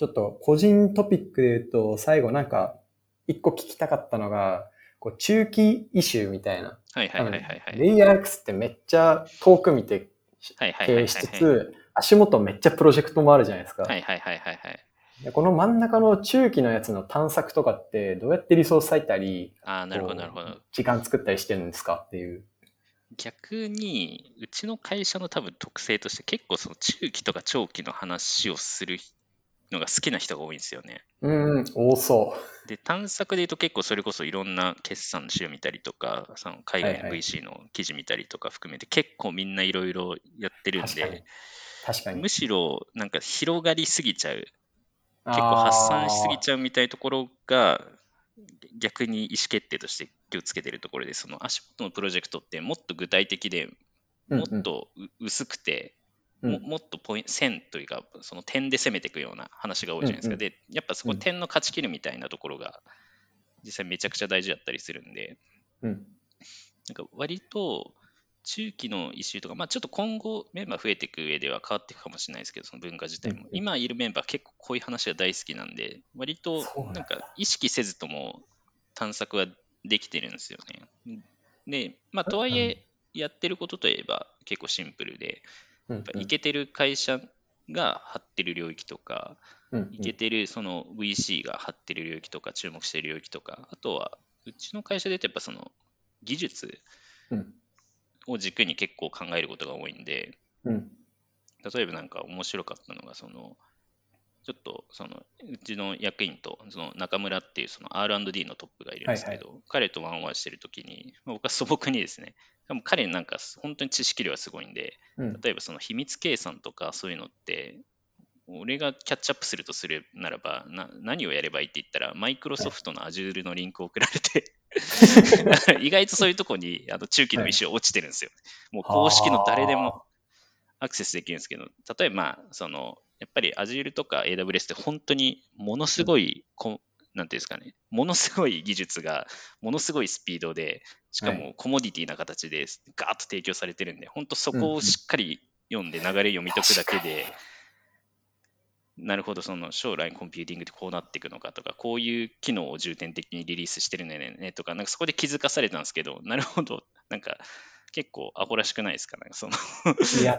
ちょっと個人トピックで言うと、最後なんか、一個聞きたかったのが、こう中期イシューみたいな。はいはいはいはい、はい。レイヤー X ってめっちゃ遠く見て経営しつつ、足元めっちゃプロジェクトもあるじゃないですか。はいはいはいはいはい。でこの真ん中の中期のやつの探索とかって、どうやってリソース割いたり、ああ、なるほどなるほど。時間作ったりしてるんですかっていう。逆に、うちの会社の多分特性として結構その中期とか長期の話をするのが好きな人が多いんですよね。うん、多そで、探索で言うと結構それこそいろんな決算の資料見たりとか、その海外の VC の記事見たりとか含めて結構みんないろいろやってう。るん確かにで、。確かに。むしろなんか結がりすぎちゃう、結結構発散しすぎちゃうみたいなところが逆に意思決定として気をつけてるところで、その足元のプロジェクトってもっと具体的でゃもっとう薄くて、うんももっとポイン線というか、その点で攻めていくような話が多いじゃないですか。うんうんで、やっぱそこうん点の勝ち切るみたいなところが、実際めちゃくちゃ大事だったりするんで、うんなんか割と中期のイシューとか、まあちょっと今後メンバー増えていく上では変わっていくかもしれないですけど、その文化自体も。うんうん今いるメンバー結構こういう話が大好きなんで、割となんか意識せずとも探索はできてるんですよね。で、まあとはいえ、やってることといえば結構シンプルで、いけてる会社が張ってる領域とか、いけてるその VC が張ってる領域とか、注目してる領域とか、あとはうちの会社でやっぱその技術うん。を軸に結構考えることが多いんで、うん。例えばなんか面白かったのが、そのちょっとそのうちの役員とその中村っていうその R&D のトップがいるんですけど、彼とワンワンしてるときに、まあ僕は素朴にですね、でも彼なんか本当に知識量はすごいんで、うん。例えばその秘密計算とかそういうのって、俺がキャッチアップするとするならば、な何をやればいいって言ったら、マイクロソフトの Azure のリンクを送られて、意外とそういうとこにあの中期のイシュー落ちてるんですよ。もう公式の誰でもアクセスできるんですけど、例えばまあ、その、やっぱり Azure とか AWS って本当にものすごいこ、なんていうんですかね、ものすごい技術が、ものすごいスピードで、しかはもコモディティな形でガーッと提供されてるんで、本当そこをしっかり読んで流れ読み解くだけで、なるほど、その将来コンピューティングってこうなっていくのかとか、こういう機能を重点的にリリースしてるんだよねとか、なんかそこで気づかされたんですけど、なるほど、なんか結構アホらしくないですか？なんかその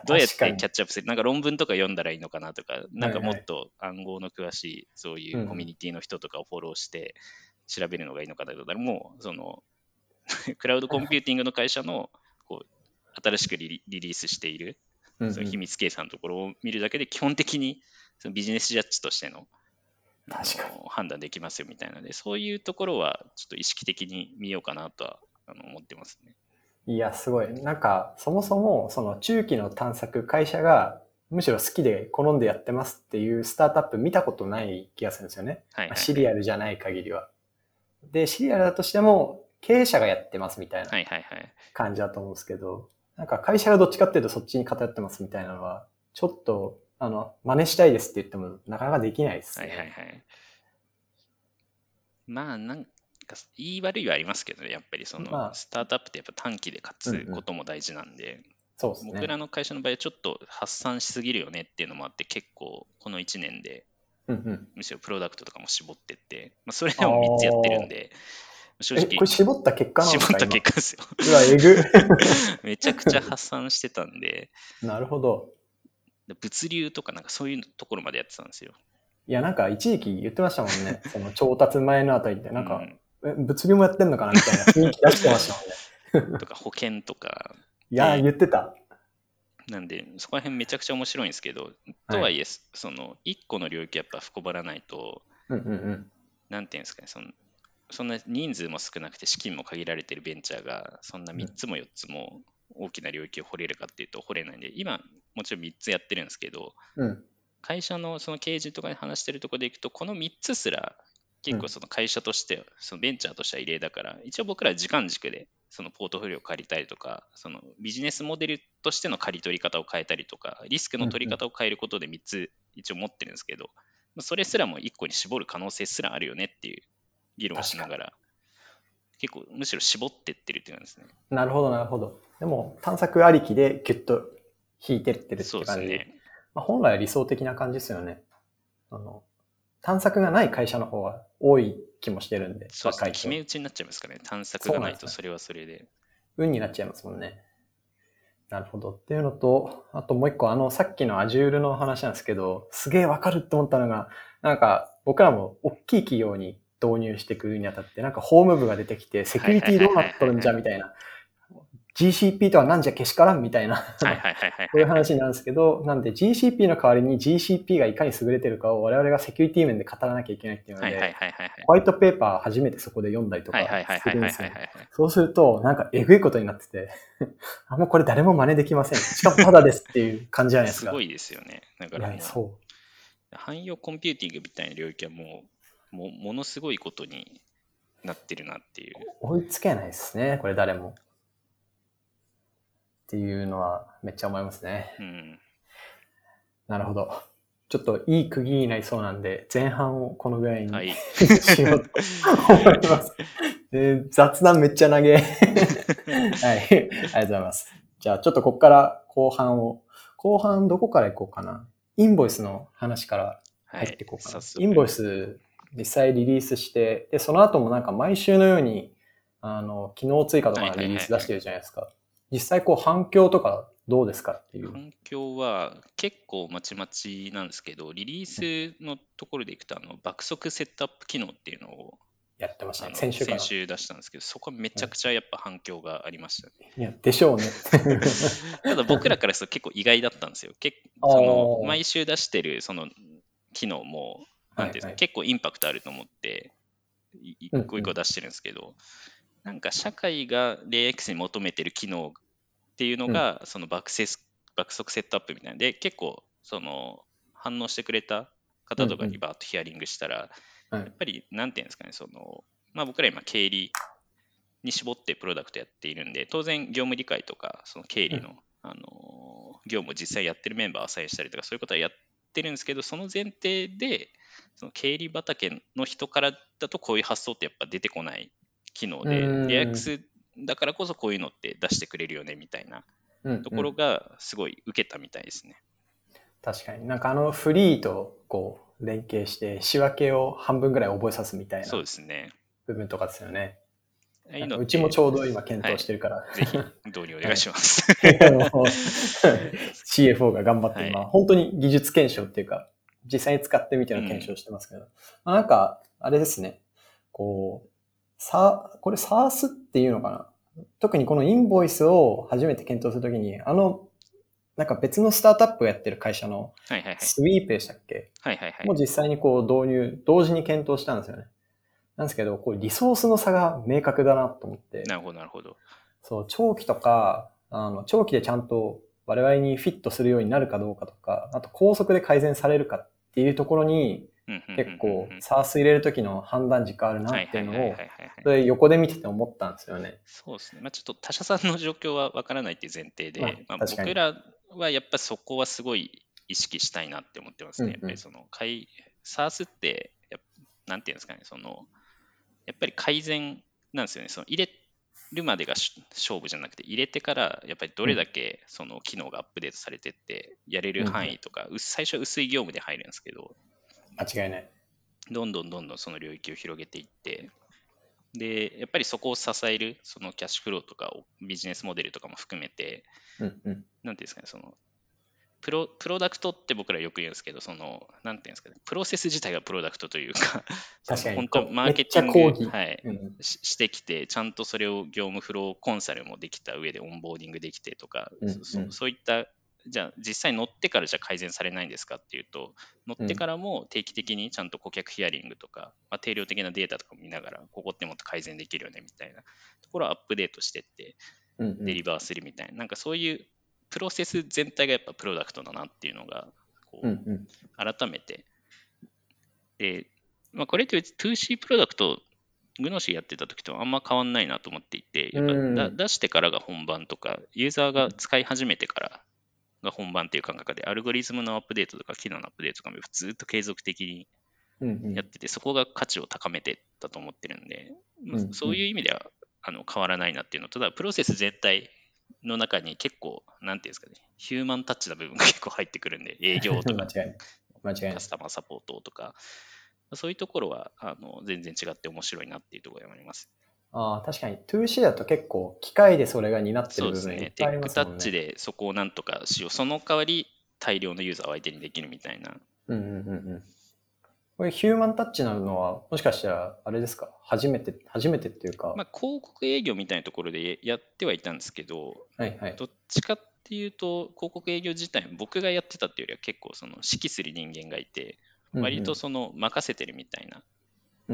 どうやってキャッチアップする？なんか論文とか読んだらいいのかなとか、なんかもっと暗号の詳しいそういうんうコミュニティの人とかをフォローして調べるのがいいのかなとか、もうその クラウドコンピューティングの会社のこう新しくリリリリースしているうんうん。その秘密計算のところを見るだけで基本的にそのビジネスジャッジとしてのあ確かの判断できますよみたいなので、そういうところはちょっと意識的に見ようかなとはあの思ってますね。いや、すごい。なんか、そもそも、その中期の探索、会社が、むしろ好きで好んでやってますっていうスタートアップ見たことない気がするんですよね。はい、はい。シリアルじゃない限りは。で、シリアルだとしても、経営者がやってますみたいな。感じだと思うんですけど、なんか会社がどっちかっていうとそっちに偏ってますみたいなのは、ちょっと、あの、真似したいですって言ってもなかなかできないですはね。いはいはい。まあ、なんか、言い悪いはありますけどね、やっぱりその、まあスタートアップってやっぱ短期で勝つことも大事なんで、そうね。僕らの会社の場合はちょっと発散しすぎるよねっていうのもあって、結構この1年で。むしろプロダクトとかも絞ってって、まあ、それでも3つやってるんで、正え、直これ、絞った結果なんですか絞った結果ですよ。今うわ、えぐ。めちゃくちゃ発散してたんで、なるほど。物流とかなんかそういうところまでやってたんですよ。いや、なんか一時期言ってましたもんね。その調達前のあたりで、なんか、うんえ物流もやってんのかなみたいな雰囲気出してましたもんね。とか保険とか、いや、で言ってた。なんで、そこら辺めちゃくちゃ面白いんですけど、とはいえ、その1個の領域やっぱ深掘らないと、うんうんうん。なんていうんですかね、そのそんな人数も少なくて資金も限られてるベンチャーが、そんな3つも4つも大きな領域を掘れるかっていうと掘れないんで、今、もちろん3つやってるんですけど、うん。会社のその経営陣とかで話してるところでいくと、この3つすら結構その会社として、そのベンチャーとしては異例だから、一応僕らは時間軸でそのポートフォリオを借りたりとか、そのビジネスモデルとしての借り取り方を変えたりとか、リスクの取り方を変えることで3つ一応持ってるんですけど、まあそれすらも1個に絞る可能性すらあるよねっていう議論をしながら、結構むしろ絞ってってるっていう感じですね。なるほど、なるほど。でも、探索ありきでギュッと引いてってるってそうです感じ。ね。まあ、本来は理想的な感じですよね。あの、探索がない会社の方が多い気もしてるんで、そうですね。決め打ちになっちゃいますからね。探索がないとそれはそれで。運になっちゃいますもんね。なるほど。っていうのと、あともう一個、あの、さっきの Azure の話なんですけど、すげえわかるって思ったのが、なんか、僕らも大きい企業に導入していくにあたって、なんかホーム部が出てきて、セキュリティどうなっとるんじゃみたいな。GCP とはなんじゃけしからんみたいな。こういう話になるんですけど、なんで GCP の代わりに GCP がいかに優れてるかを我々がセキュリティ面で語らなきゃいけないっていうので。ホワイトペーパー初めてそこで読んだりとかするんですよ。そうすると、なんかえぐいことになってて、あ、もうこれ誰も真似できません。しかもただですっていう感じじゃないですか。すごいですよね。だかいらもう、汎用コンピューティングみたいな領域はもう、もものすごいことになってるなっていう。う。追いつけないですね、これ誰も。っていうのはめっちゃ思いますね。うん。なるほど。ちょっといい区切りになりそうなんで、前半をこのぐらいにはい。しようと思います。で雑談めっちゃ投げ。はい。ありがとうございます。じゃあちょっとここから後半を、後半どこから行こうかな。インボイスの話からはい入っていこうかな。早速インボイス実際リリースして、で、その後もなんか毎週のように、あの、機能追加とかのリリース出してるじゃないですか。実際こう反響とかどうですかっていう。環境は結構まちまちなんですけど、リリースのところでいくと、あの爆速セットアップ機能っていうのをやってましたね。先週。先週出したんですけど、そこはめちゃくちゃやっぱ反響がありましたね。いや、でしょうね。ただ僕らからすると結構意外だったんですよ。結 あーその毎週出してるその機能も、なんていうんですかはいはい結構インパクトあると思って、い一個一個出してるんですけど、なんか社会が LayX に求めてる機能っていうのが、その爆セス爆速セットアップみたいな。ので、結構その反応してくれた方とかうんうん。にバーッとヒアリングしたら、はい。やっぱりなんていうんですかね、そのまあ、僕ら今経理に絞ってプロダクトやっているんで、当然業務理解とか、その経理の、あの業務を実際やってるメンバーをアサインしたりとか、そういうことはやってるんですけど、その前提で、その経理畑の人からだとこういう発想ってやっぱ出てこない機能で、うん React だからこそこういうのって出してくれるよねみたいなうんところがすごい受けたみたいですね。確かに。なんかあのフリーとこう連携して仕分けを半分ぐらい覚えさすみたいなそうですね。部分とかですよね。う。ちもちょうど今検討してるから、ぜひ導入お願いします。CFO が頑張って今、はい。本当に技術検証っていうか、実際に使ってみての検証してますけど、まあなんか、あれですね、こう、さ、これ SARS っていうのかな？特にこのインボイスを初めて検討するときに、あの、なんか別のスタートアップをやってる会社の。スイープでしたっけ？はいはいはいもう。実際にこう導入、同時に検討したんですよね。なんですけど、こうリソースの差が明確だなと思って。なるほどなるほど。そう、長期とか、あの、長期でちゃんと我々にフィットするようになるかどうかとか、あと高速で改善されるかっていうところに、結構、サース入れる時の判断軸あるなっていうのを、それ横で見てて思ったんですよね。そうですね。まあ、ちょっと他社さんの状況はわからないっていう前提で、まあ僕らはやっぱそこはすごい意識したいなって思ってますね。うんうんやっぱりその、改 SARS ってやっぱ、なんていうんですかね、その、やっぱり改善なんですよね。その入れるまでがし勝負じゃなくて、入れてからやっぱりどれだけその機能がアップデートされてって、やれる範囲とか、う最初は薄い業務で入るんですけど、間違いない。どんどんどんどんその領域を広げていって、で、やっぱりそこを支える、そのキャッシュフローとかをビジネスモデルとかも含めて、うんうん。なんていうんですかね、その、プロプロダクトって僕らよく言うんですけど、その、なんていうんですかね、プロセス自体がプロダクトというか、確かに。本当マーケティング、はい、うんししてきて、ちゃんとそれを業務フローコンサルもできた上でオンボーディングできてとか、うんうん。そそういった、じゃあ実際乗ってからじゃ改善されないんですかっていうと、乗ってからも定期的にちゃんと顧客ヒアリングとか、まあ、定量的なデータとかも見ながら、ここってもっと改善できるよねみたいなところをアップデートしてって、デリバーするみたいな、なんかそういうプロセス全体がやっぱプロダクトだなっていうのが、こう。改めて。で、まあ、これって 2C プロダクト、グノシーやってた時とあんま変わんないなと思っていて、やっぱ出してからが本番とか、ユーザーが使い始めてからが本番っていう感覚で、アルゴリズムのアップデートとか、機能のアップデートとかもずっと継続的にやってて、そこが価値を高めてったと思ってるんで、そういう意味ではあの変わらないなっていうのと、ただプロセス全体の中に結構、なんていうんですかね、ヒューマンタッチな部分が結構入ってくるんで、営業とかカ。スタマーサポートとか、そういうところはあの全然違って面白いなっていうところであります。ああ、確かに 2C だと結構機械でそれが担ってる部分いっそうですね。テぱいありックますもんね。タッチでそこをなんとかしよう。その代わり大量のユーザーを相手にできるみたいな。うんうんうんうん。これヒューマンタッチなのは、もしかしたらあれですか？初めて、初めてっていうか、まあ、広告営業みたいなところでやってはいたんですけど、はいはい。どっちかっていうと、広告営業自体も僕がやってたっていうよりは結構その指揮する人間がいて、割とその任せてるみたいな。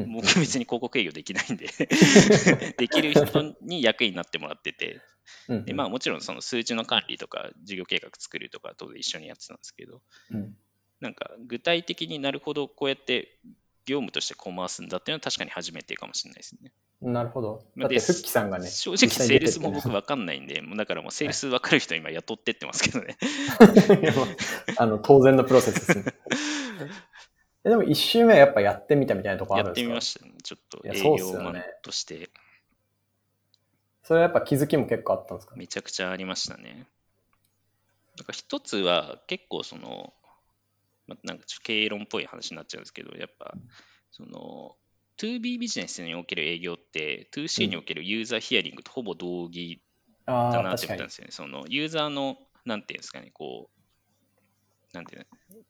うんう別に広告営業できないんで できる人に役になってもらってて、でまあもちろんその数値の管理とか事業計画作るとか当然一緒にやってたんですけど、うんなんか具体的になるほどこうやって業務としてこう回すんだっていうのは確かに初めてかもしれないですね。なるほど。だって、フッキさんがね、正直セールスも僕分かんないんで、もうだからもうセールス分かる人今雇ってってますけどね。あの、当然のプロセスですね。えでも一周目はやっぱやってみたみたいなとこあやっるんですか？てみましたね。ちょっと営業マンとしてそれはやっぱ気づきも結構あったんですか？めちゃくちゃありましたね。なんか一つは結構その、まなんかちょっと経営論っぽい話になっちゃうんですけど、やっぱその 2B ビジネスにおける営業って 2C におけるユーザーヒアリングとほぼ同義だなって思ったんで。すよね。そのユーザーの、なんていうんですかね、こう、なんていうの、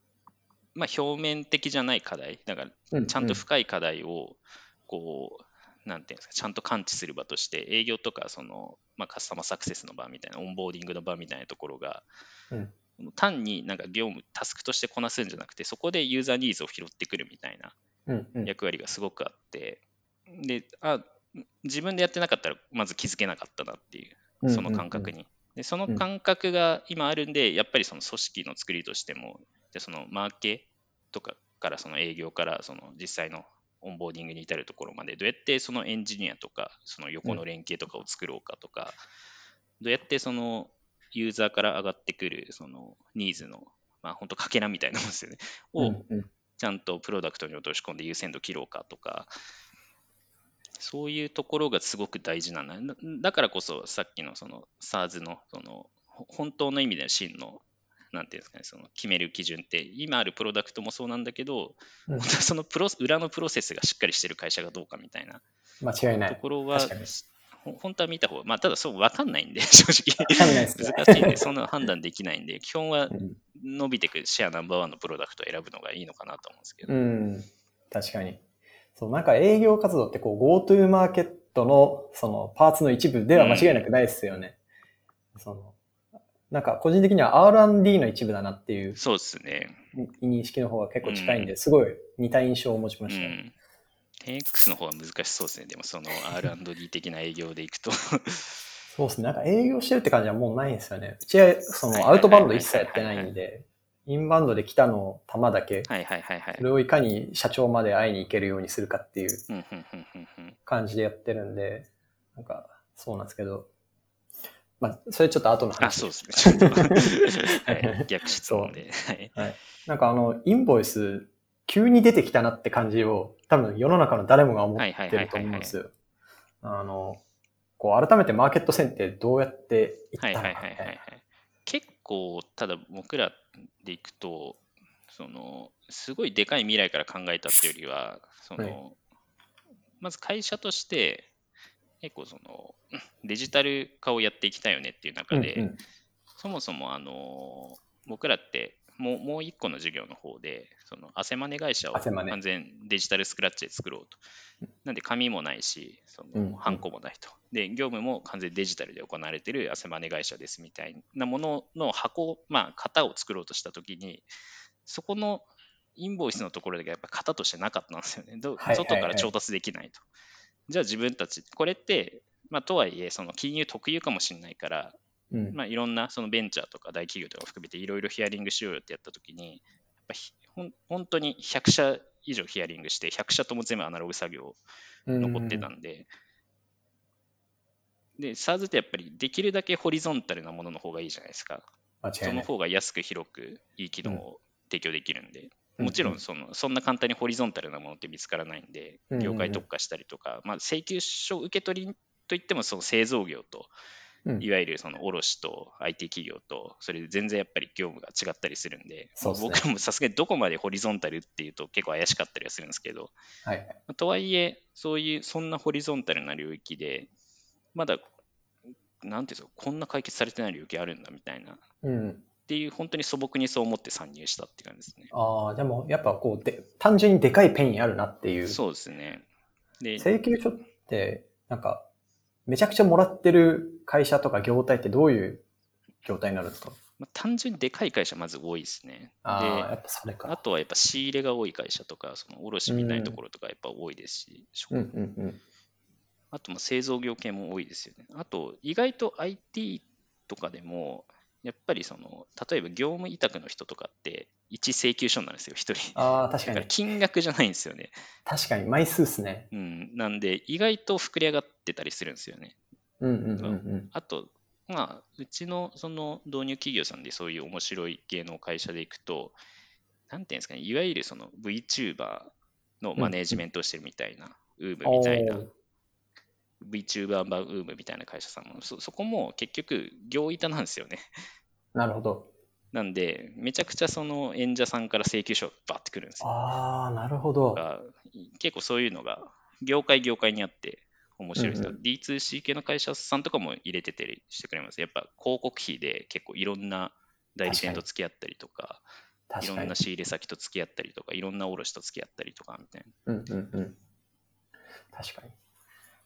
まあ表面的じゃない課題、だからうちゃんと深い課題を、こう、なんていうんですか、ちゃんと感知する場として、営業とか、その、まあ、カスタマーサクセスの場みたいな、オンボーディングの場みたいなところが、うん。単になんか業務、タスクとしてこなすんじゃなくて、そこでユーザーニーズを拾ってくるみたいなうんうん。役割がすごくあって、で、あ、自分でやってなかったら、まず気づけなかったなっていう。その感覚に。でその感覚が今あるんで、やっぱりその組織の作りとしても、でそのマーケとかからその営業からその実際のオンボーディングに至るところまで、どうやってそのエンジニアとか、その横の連携とかを作ろうかとか、どうやってそのユーザーから上がってくるそのニーズの、まあ本当かけらみたいなもんですよね、をうんうんちゃんとプロダクトに落とし込んで優先度切ろうかとか、そういうところがすごく大事なんだ。だだからこそさっきのその SARS のそのほ本当の意味での真のなんていうんですかね、その決める基準って今あるプロダクトもそうなんだけど、うん本当はそのプロ裏のプロセスがしっかりしてる会社がどうかみたいなと間違いない。ころは本当は見た方が、まあただそう分かんないんで 正直わかんないですね難しいんでそんな判断できないんで基本はうん伸びてくシェアナンバーワンのプロダクトを選ぶのがいいのかなと思うんですけど。うん、確かに。そう、なんか営業活動ってこう GoTo マーケットのそのパーツの一部では間違いなくないですよね。その、なんか個人的には R&D の一部だなっていうそうですね。認識の方が結構近いんで、うんすごい似た印象を持ちました。うん。10X の方は難しそうですね。でもその R&D 的な営業でいくと。そうですね。なんか営業してるって感じはもうないんですよね。うちはそのアウトバウンド一切やってないんで、インバウンドで来たの玉だけ、はいはいはいはいそ。れをいかに社長まで会いに行けるようにするかっていう感じでやってるんで、なんかそうなんですけど、まあ、それちょっと後の話。あ、そうですね。ちょっと、はい、逆質問で。はい。なんかあの、インボイス、急に出てきたなって感じを、多分世の中の誰もが思ってると思うんですよ。あの、こう、改めてマーケット戦ってどうやっていったはいのかはいはいはいはい。結構、ただ僕らでいくと、その、すごいでかい未来から考えたっていうよりは、その、はいまず会社として、結構その、デジタル化をやっていきたいよねっていう中で、うんうんそもそもあの僕らってもうもう一個の事業の方で、その汗マネ会社を完全デジタルスクラッチで作ろうと。なんで紙もないし、そのハンコもないと。で、業務も完全デジタルで行われている汗マネ会社ですみたいなものの箱、まあ、型を作ろうとしたときに、そこのインボイスのところだけやっぱ型としてなかったんですよね。外から調達できないと。じゃあ自分たち、これって、まあ、とはいえ、その金融特有かもしれないから、うん。まあ、いろんなそのベンチャーとか大企業とか含めていろいろヒアリングしようよってやったときに、やっぱひほん本当に100社以上ヒアリングして、100社とも全部アナログ作業残ってたんで、で、SARS ってやっぱりできるだけホリゾンタルなものの方がいいじゃないですか。その方が安く広くいい機能を提供できるんで、うんもちろんそのそんな簡単にホリゾンタルなものって見つからないんでうん、業界特化したりとか、まあ、請求書受け取りといってもその製造業とうんいわゆるその卸と IT 企業と、それで全然やっぱり業務が違ったりするんで、ですね僕もさすがにどこまでホリゾンタルっていうと結構怪しかったりはするんですけど、はいはい。とはいえ、そういう、そんなホリゾンタルな領域で、まだ、なんていうんですか、こんな解決されてない領域あるんだみたいな、っうん。ていう、本当に素朴にそう思って参入したって感じですね。ああ、でもやっぱこうで、単純にでかい pain あるなっていう。そうですね。で、請求書って、なんか、めちゃくちゃもらってる会社とか業態ってどういう業態になるんですか？まあ、単純にでかい会社まず多いですね。ああ、やでっぱそれか。あとはやっぱ仕入れが多い会社とか、その卸みたいなところとかやっぱ多いですし、うんうんうん。あとまあ製造業系も多いですよね。あと意外と IT とかでも、やっぱりその、例えば業務委託の人とかって、1請求書になるんですよ、1人。ああ、確かに。金額じゃないんですよね。確かに、枚数っすね。うん。なんで、意外と膨れ上がってたりするんですよね。うんうんうんうん。あと、まあ、うちのその導入企業さんでそういう面白い系の会社でいくと、なんていうんですかね、いわゆるその VTuber のマネージメントをしてるみたいな、ウームみたいな VTuber 版ウームみたいな会社さんも、そそこも結局、業板なんですよね。なるほど。なんで、めちゃくちゃその演者さんから請求書バーってくるんですよ。ああ、なるほど。が結構そういうのが、業界業界にあって面白いですよ。うんう D2C 系の会社さんとかも入れてたりしてくれます。やっぱ広告費で結構いろんな代理店と付き合ったりとか、かにろんな。仕入れ先と付き合ったりとか、いろんな卸と付き合ったりとかみたいな。うんうんうん。確かに。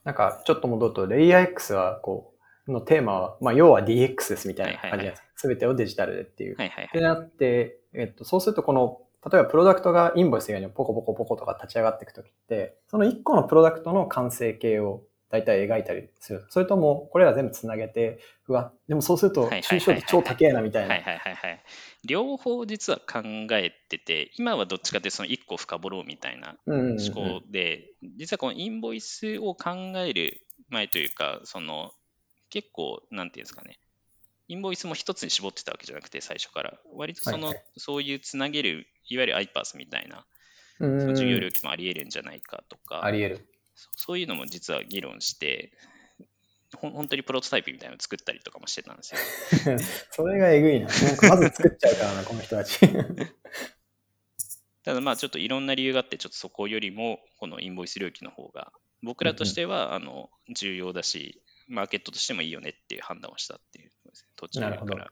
なんか、ちょっと戻ると、レイヤー X は、こう、のテーマは、まあ、要は DX ですみたいな感じです。すべてをデジタルでっていう。はいはいはい。ってなって、えっと、そうするとこの、例えばプロダクトがインボイス以外にもポコポコポコとか立ち上がっていくときって、その1個のプロダクトの完成形を大体描いたりする。それとも、これら全部つなげて、うわ、でもそうするとはいはいはいはい抽象度超高えなみたいな。はいはいはいはい。両方実は考えてて、今はどっちかってその1個深掘ろうみたいなうんうんうん思考で、実はこのインボイスを考える前というか、その結構、なんていうんですかね、インボイスも一つに絞ってたわけじゃなくて、最初から。割とその、はいはいそういうつなげる、いわゆる iPass みたいな、うんその授業料金もあり得るんじゃないかとか、あり得る。そそういうのも実は議論して、ほん本当にプロトタイプみたいなのを作ったりとかもしてたんですよ。それがえぐいな。なんかまず作っちゃうからな、この人たち。ただまあちょっといろんな理由があって、ちょっとそこよりもこのインボイス領域の方が、僕らとしてはあの重要だし、マーケットとしてもいいよねっていう判断をしたっていうことですね、途中なるほどから。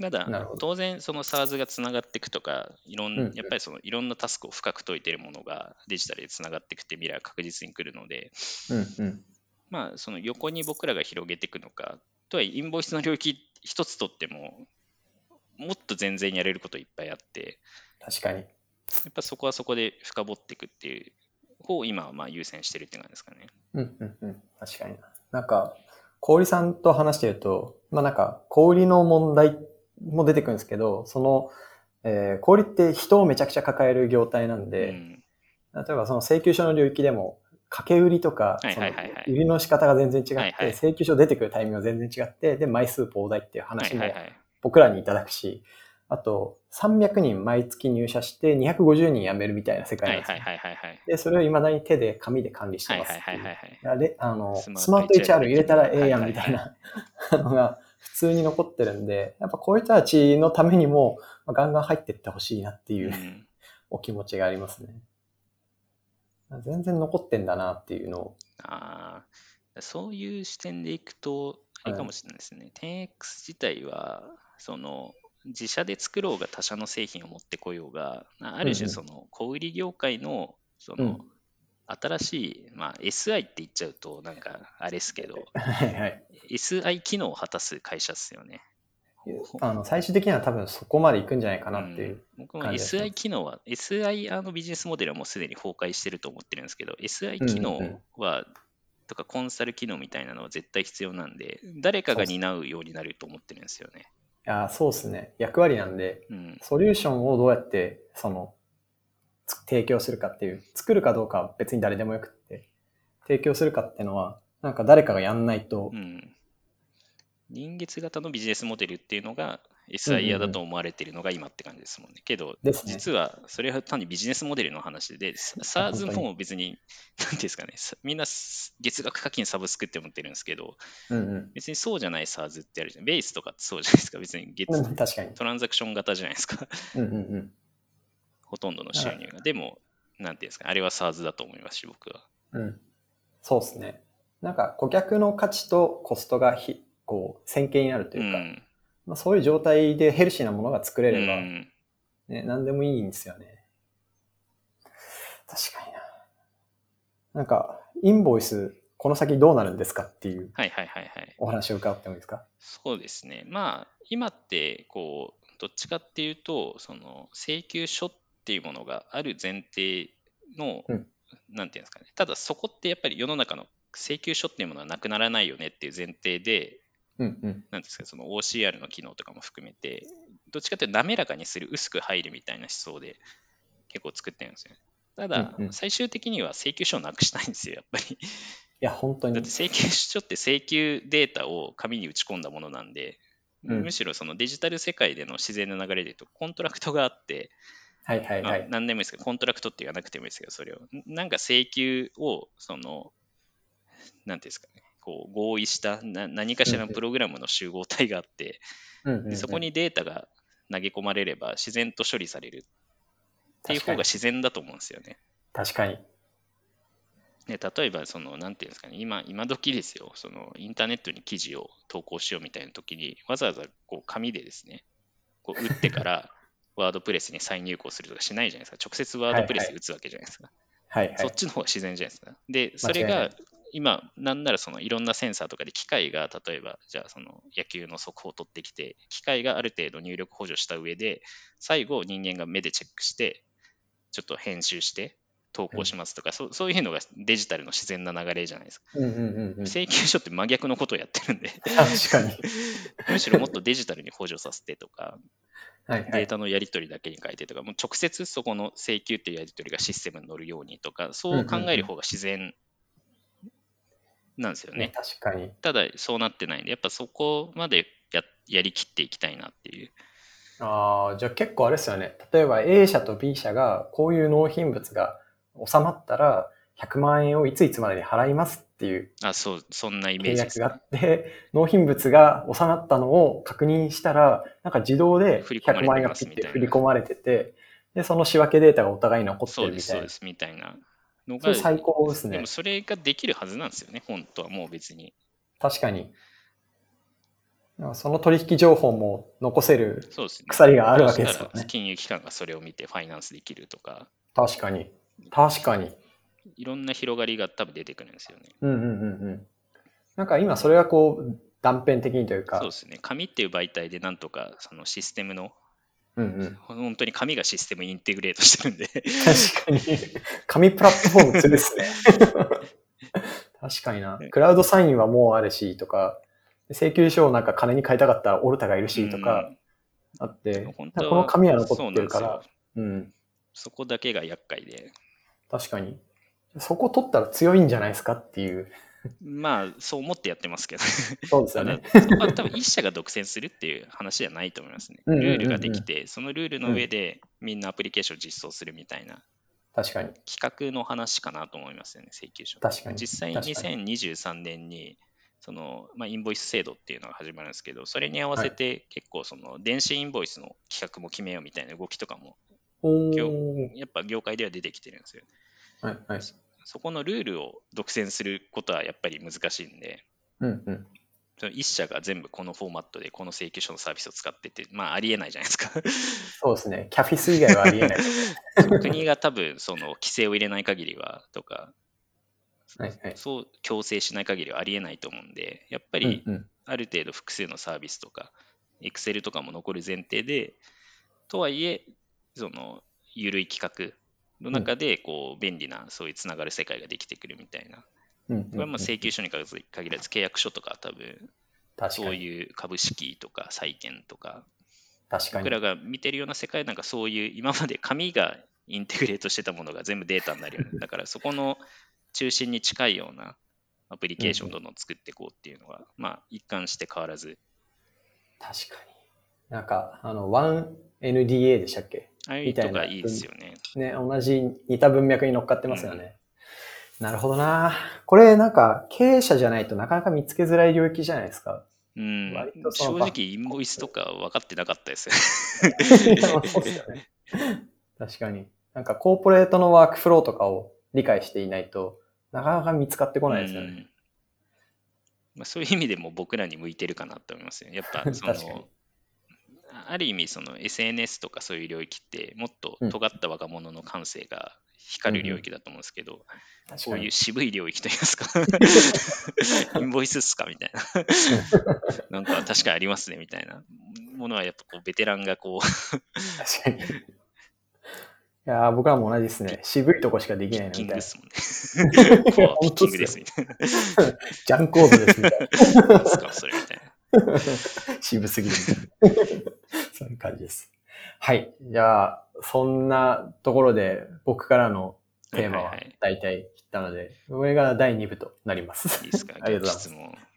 ただ当然その SARS がつながっていくとか、いろんやっぱりそのいろんなタスクを深く解いているものがデジタルでつながっていくって未来は確実に来るので、うんうん。まあその横に僕らが広げていくのか、とはいえインボイスの領域一つとっても、もっと全然やれることいっぱいあって、確かに。やっぱそこはそこで深掘っていくっていう方を今はまあ優先してるって感じですかね。うんうんうん。確かにな。なんか、小売さんと話してると、まあなんか、小売の問題も出てくるんですけど、その、えー小売って人をめちゃくちゃ抱える業態なんで、うん、例えばその請求書の領域でも、掛け売りとか、はいそのはいはい。はい売りの仕方が全然違って、はいはい。請求書出てくるタイミングが全然違って、で、枚数膨大っていうはい話もはいはい。僕らにいただくし、あと、300人毎月入社して250人辞めるみたいな世界なんですよ。はいはいはいはいはい。で、それを未だに手で紙で管理してはいます。はいはいはいはい。あのスマート HR 入れたらええやんはいはいはいみたいなのが普通に残ってるんで、やっぱこういう人たちのためにもまあガンガン入っていってほしいなっていううんお気持ちがありますね。全然残ってんだなっていうのを。ああ、そういう視点でいくと、あれかもしれないですね。10X 自体は、その、自社で作ろうが他社の製品を持ってこようが、ある種その小売業界の、その、うん新しい、まあ、SI って言っちゃうと、なんか、あれですけど、はいはい。SI 機能を果たす会社ですよね。あの最終的には多分そこまで行くんじゃないかなっていう。うん僕も SI 機能は、SI あのビジネスモデルはもうすでに崩壊してると思ってるんですけど、SI 機能は、とかコンサル機能みたいなのは絶対必要なんで、誰かが担うようになると思ってるんですよね。いやそうですね。役割なんで、うん。ソリューションをどうやってそのつ提供するかっていう、作るかどうかは別に誰でもよくって、提供するかっていうのは、なんか誰かがやんないとう、ん。臨月型のビジネスモデルっていうのが SIR だと思われているのが今って感じですもんね。けど、ね実はそれは単にビジネスモデルの話で、SARS も別に、なんていうんですかね、さみんな月額課金サブスクって思ってるんですけど、うんうん別にそうじゃない SARS ってあるじゃん。ベースとかってそうじゃないですか。別に月、うん。確かに。トランザクション型じゃないですか。うんうんうん。ほとんどの収入が。でも、なんていうんですか、あれは SARS だと思いますし、僕は。うん。そうですね。なんか顧客の価値とコストがひこう、線形になるとういうか、ん。まあ、そういう状態でヘルシーなものが作れれば、うんね、何でもいいんですよね。確かにな。なんか、インボイス、この先どうなるんですかっていうはいはいはいはい。お話を伺ってもいいですか？そうですね。まあ、今って、こう、どっちかっていうと、その、請求書っていうものがある前提の、うんなんていうんですかね。ただ、そこってやっぱり世の中の請求書っていうものはなくならないよねっていう前提で、うんうん。なんですか、その OCR の機能とかも含めて、どっちかっていうと滑らかにする、薄く入るみたいな思想で結構作ってるんですよね。ただうんう、ん最終的には請求書をなくしたいんですよ、やっぱり。いや、本当にだって。請求書って請求データを紙に打ち込んだものなんで、うんむしろそのデジタル世界での自然な流れで言うと、 contract があって、まあはいはいはい。何でもいいですけど、 contract って言わなくてもいいですけど、それを、んなんか請求を、その、なんていうんですかね、こう合意したな何かしらのプログラムの集合体があって、でそこにデータが投げ込まれれば自然と処理されるっていう方が自然だと思うんですよね。確かに。で例えばその、なんていうんですかね、今、今時ですよ、そのインターネットに記事を投稿しようみたいな時に、わざわざこう紙でですね、こう打ってから ワードプレスに再入稿するとかしないじゃないですか。直接ワードプレスで打つわけじゃないですか。はいはい。そっちの方が自然じゃないですか。で、それが今、なんならそのいろんなセンサーとかで機械が、例えば、じゃあその野球の速報を取ってきて、機械がある程度入力補助した上で、最後人間が目でチェックして、ちょっと編集して投稿しますとか、そうそういうのがデジタルの自然な流れじゃないですか。うんうんうんうん。請求書って真逆のことをやってるんで、確かに。むしろもっとデジタルに補助させてとか、はいはい。データのやり取りだけに書いてとか、もう直接そこの請求っていうやり取りがシステムに乗るようにとか、そう考える方が自然なんですよね。確かに。ただ、そうなってないんで、やっぱそこまでややりきっていきたいなっていう。ああ、じゃあ結構あれですよね。例えば A 社と B 社がこういう納品物が収まったら100万円をいついつまでに払いますっていうあ、そう、そんなイメ契ージです、ね約があ。って、納品物が収まったのを確認したら、なんか自動で振り込まれて100万円がまピッて振り込まれてて、で、その仕分けデータがお互いに残ってそうです、るみたいうなそで。す、みたいなのが最高ですねでも。それができるはずなんですよね、本当はもう別に。確かに。その取引情報も残せる。そうですね。鎖があるわけですよねそしたら金融機関がそれを見てファイナンスできるとか、確かに。確かに。いろんな広がりが多分出てくるんですよね。うんうんうんうん。なんか今それがこう断片的にというか。そうですね。紙っていう媒体でなんとかそのシステムの、うんうん。本当に紙がシステムにインテグレートしてるんで、確かに。紙プラットフォーム強いですね。確かにな。クラウドサインはもうあるしとか、請求書をなんか金に変えたかったらオルタがいるしとかあって、本当はこの紙は残ってるからうん。そこだけが厄介で、確かに。そこ取ったら強いんじゃないですかっていう。まあ、そう思ってやってますけど、そうですよね。、そこは多分一社が独占するっていう話じゃないと思いますね。ルールができて、そのルールの上でみんなアプリケーションを実装するみたいな確かに。企画の話かなと思いますよね、請求書。確かに。実際に2023年にその、まあ、インボイス制度っていうのが始まるんですけど、それに合わせて結構その電子インボイスの企画も決めようみたいな動きとかもお業ー。やっぱ業界では出てきてるんですよ。はいはい。そこのルールを独占することはやっぱり難しいんで、うんうん。その一社が全部このフォーマットでこの請求書のサービスを使ってて、まあありえないじゃないですか。そうですね。キャフィス以外はありえない。国が多分その規制を入れない限りはとか、はいはい。そう強制しない限りはありえないと思うんで、やっぱうんりうん。ある程度複数のサービスとか、Excel とかも残る前提で、とはいえ、その緩い企画の中でこう便利なそういうつながる世界ができてくるみたいな。これはまあ請求書に限らず契約書とか多分そう。いう株式とか債券とか確かに。僕らが見てるような世界なんかそういう今まで紙がインテグレートしてたものが全部データになるよね。だからそこの中心に近いようなアプリケーションをどんどん作っていこうっていうのは、まあ一貫して変わらず。確かに。なんか、あの、1NDA でしたっけ？ああいうとかいいですよね。ね、同じ似た文脈に乗っかってますよね。なるほどなこれなんか経営者じゃないとなかなか見つけづらい領域じゃないですか。うん割と、そ正の直インボイスとか分かってなかったです よ。ね。確かに。なんかコーポレートのワークフローとかを理解していないとなかなか見つかってこないですよね。うんまあ、そういう意味でも僕らに向いてるかなと思いますね。やっぱその ある意味その SNS とかそういう領域ってもっと尖った若者の感性が光る領域だと思うんですけど、確かにこういう。渋い領域といいますか インボイスっすかみたいななんか確かにありますねみたいなものはやっぱこうベテランがこう確かに。いやー僕らも同じですね。渋いとこしかできないピッのみたいな。キングですもんね。ピッキングですみたいな。ジャンコードですみたいなんですかそれみたいな。な。渋すぎるみたいな。そういう感じです。はい。じゃあ、そんなところで僕からのテーマは大体切ったので、これが第2部となります。いいですか？ありがとうございます質問。